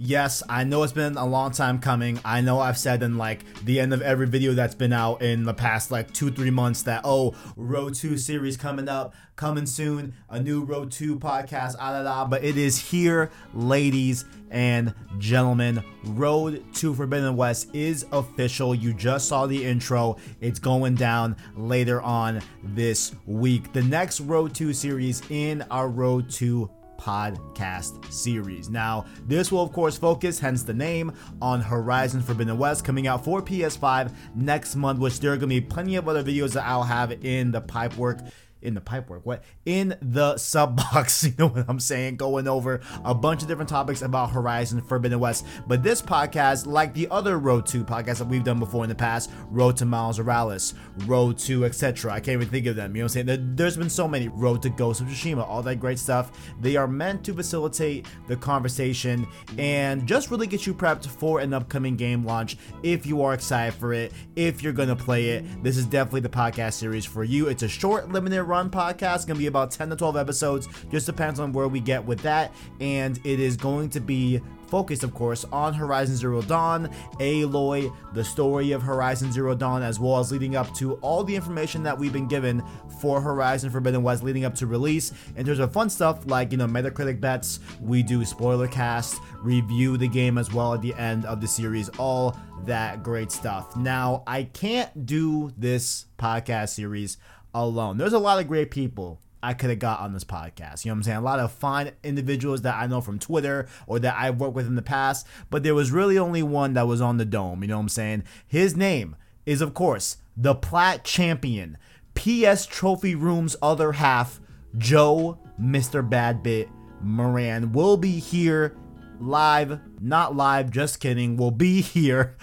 Yes, I know it's been a long time coming. I know I've said in like the end of every video that's been out in the past like two, three months that, oh, Road 2 series coming up, coming soon, a new Road 2 podcast, ah, da, da. But it is here, ladies and gentlemen. Road to Forbidden West is official. You just saw the intro. It's going down later on this week. The next Road 2 series in our Road 2 podcast series. Now, this will of course focus, hence the name, on Horizon Forbidden West coming out for PS5 next month, which there are going to be plenty of other videos that I'll have in the pipework in the pipework. What? In the sub box you know what i'm saying? Going over a bunch of different topics about horizon forbidden west. But this podcast like the other road to podcasts that we've done before in the past road to miles morales road to etc i can't even think of them you know what i'm saying? There's been so many. Road to ghost of tsushima all that great stuff. They are meant to facilitate the conversation and just really get you prepped for an upcoming game launch if you are excited for it if you're gonna play it. This is definitely the podcast series for you. It's a short limited run podcast. Gonna be about 10 to 12 episodes. Just depends on where we get with that. And it is going to be focused, of course, on Horizon Zero Dawn, Aloy, the story of Horizon Zero Dawn, as well as leading up to all the information that we've been given for Horizon Forbidden West leading up to release. In terms of fun stuff like, you know, Metacritic bets, we do spoiler cast, review the game as well at the end of the series, all that great stuff. Now, I can't do this podcast series alone. There's a lot of great people I could have got on this podcast. You know what I'm saying? A lot of fine individuals that I know from Twitter or that I've worked with in the past, but there was really only one that was on the dome. You know what I'm saying? His name is, of course, the Plat Champion, PS Trophy Room's other half, Joe Mr. Badbit Moran, will be here live, not live, just kidding, will be here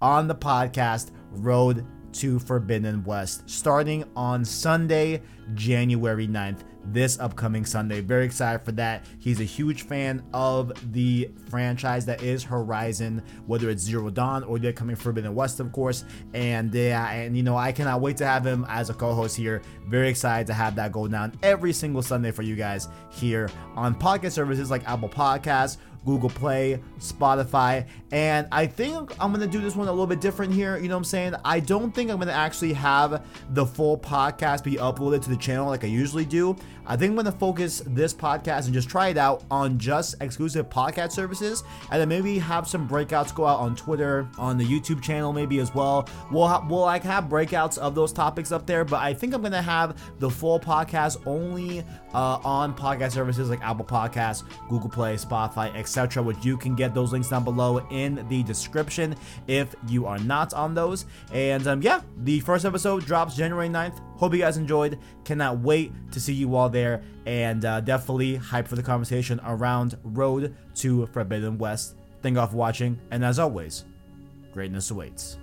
on the podcast Road to Forbidden West starting on Sunday, January 9th, this upcoming Sunday. Very excited for that. He's a huge fan of the franchise that is Horizon, whether it's Zero Dawn or they're coming Forbidden West, of course. And yeah, and you know, I cannot wait to have him as a co-host here. Very excited to have that go down every single Sunday for you guys here on podcast services like Apple Podcasts Google Play, Spotify. And I think I'm going to do this one a little bit different here. You know what I'm saying? I don't think I'm going to actually have the full podcast be uploaded to the channel like I usually do. I think I'm going to focus this podcast and just try it out on just exclusive podcast services. And then maybe have some breakouts go out on Twitter, on the YouTube channel, maybe as well. We'll, ha- we'll like have breakouts of those topics up there. But I think I'm going to have the full podcast only uh, on podcast services like Apple Podcasts, Google Play, Spotify, etc etc., which you can get those links down below in the description if you are not on those. And um, yeah, the first episode drops January 9th. Hope you guys enjoyed. Cannot wait to see you all there. And uh, definitely hype for the conversation around Road to Forbidden West. Thank you all for watching. And as always, greatness awaits.